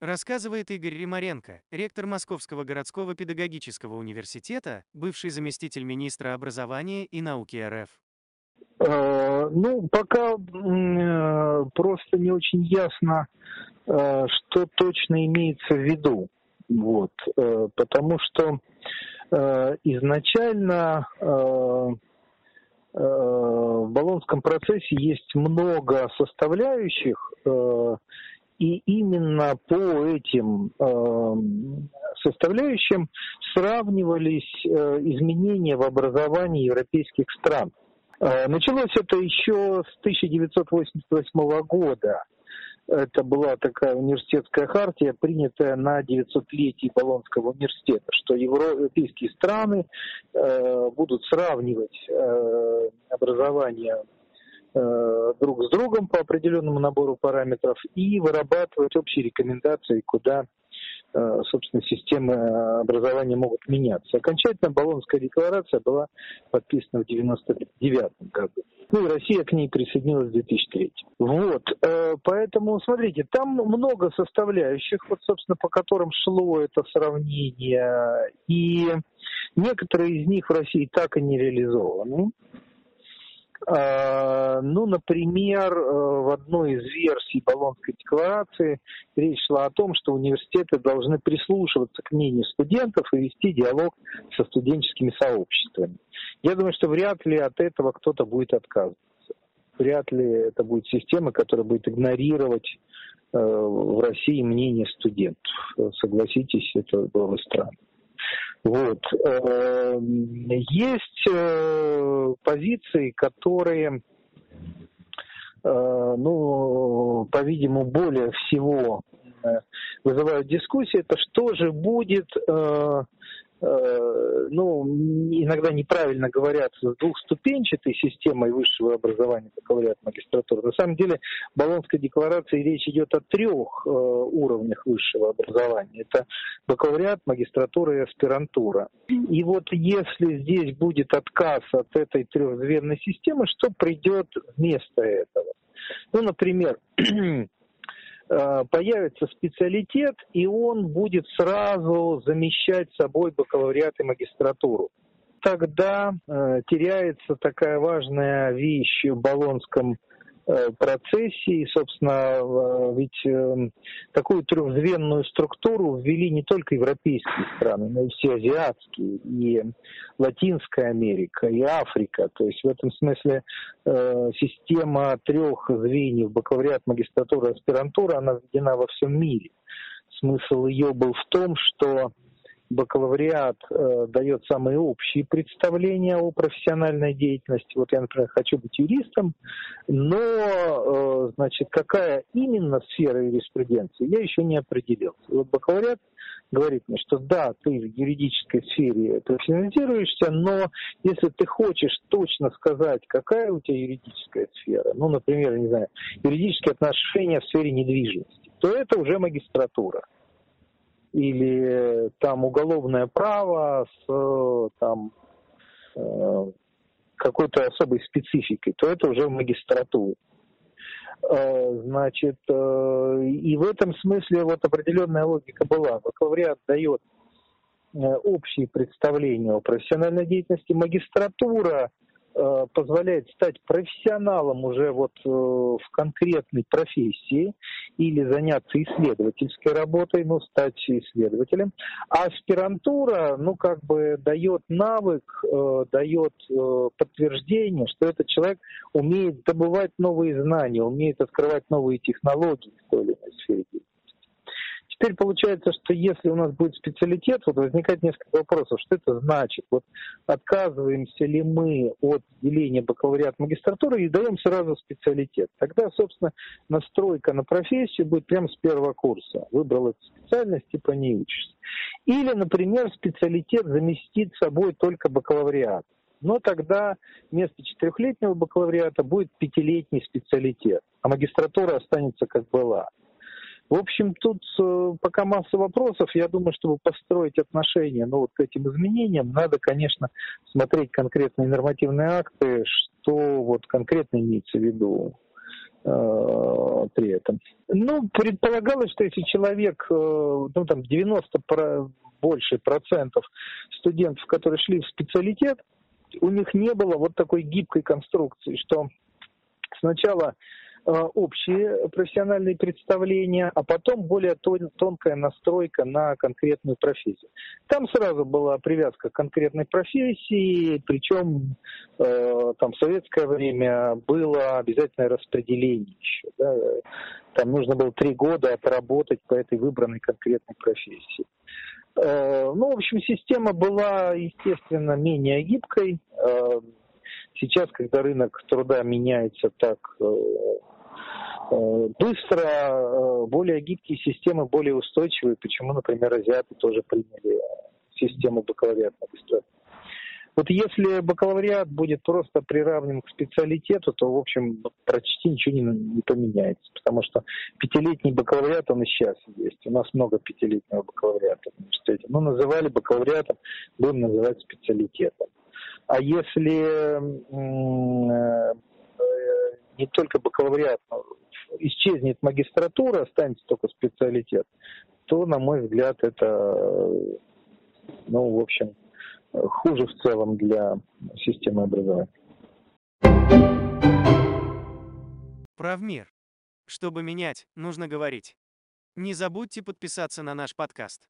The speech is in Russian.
Рассказывает Игорь Римаренко, ректор Московского городского педагогического университета, бывший заместитель министра образования и науки РФ. Э, ну, пока э, просто не очень ясно, э, что точно имеется в виду. Вот, потому что изначально в Болонском процессе есть много составляющих, и именно по этим составляющим сравнивались изменения в образовании европейских стран. Э, началось это еще с 1988 года. Это была такая университетская хартия, принятая на 900-летие Болонского университета, что европейские страны э, будут сравнивать э, образование э, друг с другом по определенному набору параметров и вырабатывать общие рекомендации, куда собственно, системы э, образования могут меняться. Окончательно Болонская декларация была подписана в 1999 году. Ну и Россия к ней присоединилась в 2003. Вот, э, поэтому, смотрите, там много составляющих, вот, собственно, по которым шло это сравнение, и некоторые из них в России так и не реализованы. А, ну, например, э, в одной из версий Болонской декларации речь шла о том, что университеты должны прислушиваться к мнению студентов и вести диалог со студенческими сообществами. Я думаю, что вряд ли от этого кто-то будет отказываться. Вряд ли это будет система, которая будет игнорировать э, в России мнение студентов. Согласитесь, это было бы странно. Вот. Э, есть э, позиции, которые, э, ну, по-видимому, более всего вызывают дискуссии. Это что же будет Э, ну, иногда неправильно говорят, с двухступенчатой системой высшего образования, как говорят магистратуры. На самом деле, в Болонской декларации речь идет о трех э, уровнях высшего образования. Это бакалавриат, магистратура и аспирантура. И вот если здесь будет отказ от этой трехзвенной системы, что придет вместо этого? Ну, например, Э, появится специалитет, и он будет сразу замещать собой бакалавриат и магистратуру. Тогда э, теряется такая важная вещь в Болонском Э, процессе. И, собственно, э, ведь эм, такую трехзвенную структуру ввели не только европейские страны, но и все азиатские, и Латинская Америка, и Африка. То есть в этом смысле э, система трех звеньев бакалавриат, магистратура, аспирантура, она введена во всем мире. Смысл ее был в том, что бакалавриат э, дает самые общие представления о профессиональной деятельности. Вот я, например, хочу быть юристом, но, э, значит, какая именно сфера юриспруденции, я еще не определился. Вот бакалавриат говорит мне, что да, ты в юридической сфере профессионализируешься, но если ты хочешь точно сказать, какая у тебя юридическая сфера, ну, например, не знаю, юридические отношения в сфере недвижимости, то это уже магистратура или там уголовное право с там э, какой-то особой спецификой, то это уже. Э, значит, э, и в этом смысле вот определенная логика была. Бакалавриат дает общие представления о профессиональной деятельности, магистратура Э, позволяет стать профессионалом уже вот э, в конкретной профессии или заняться исследовательской работой, ну, стать исследователем. А аспирантура, ну, как бы дает навык, э, дает подтверждение, что этот человек умеет добывать новые знания, умеет открывать новые технологии в той или иной сфере. Теперь получается, что если у нас будет специалитет, вот возникает несколько вопросов, что это значит? Вот отказываемся ли мы от деления бакалавриат магистратуры и даем сразу специалитет? Тогда, собственно, настройка на профессию будет прямо с первого курса. Выбрал эту специальность и по ней учишься. Или, например, специалитет заместит собой только бакалавриат. Но тогда вместо четырехлетнего бакалавриата будет пятилетний специалитет, а магистратура останется как была. В общем, тут э, пока масса вопросов. Я думаю, чтобы построить отношения ну, вот к этим изменениям, надо, конечно, смотреть конкретные нормативные акты, что вот конкретно имеется в виду э, при этом. Ну, предполагалось, что если человек, э, ну там 90 про, больше процентов студентов, которые шли в специалитет, у них не было вот такой гибкой конструкции, что сначала общие профессиональные представления, а потом более тонкая настройка на конкретную профессию. Там сразу была привязка к конкретной профессии, причем э, там в советское время было обязательное распределение еще. Да? Там нужно было три года отработать по этой выбранной конкретной профессии. Э, ну, в общем, система была, естественно, менее гибкой. Э, сейчас, когда рынок труда меняется так э, Э, быстро, э, более гибкие системы, более устойчивые. Почему, например, азиаты тоже приняли систему бакалавриата магистратуры. Вот если бакалавриат будет просто приравнен к специалитету, то, в общем, почти ничего не, не поменяется, потому что пятилетний бакалавриат, он и сейчас есть. У нас много пятилетнего бакалавриата в университете. Мы называли бакалавриатом, будем называть специалитетом. А если э, не только бакалавриат, но исчезнет магистратура, останется только специалитет, то, на мой взгляд, это, ну, в общем, хуже в целом для системы образования. Правмир. Чтобы менять, нужно говорить. Не забудьте подписаться на наш подкаст.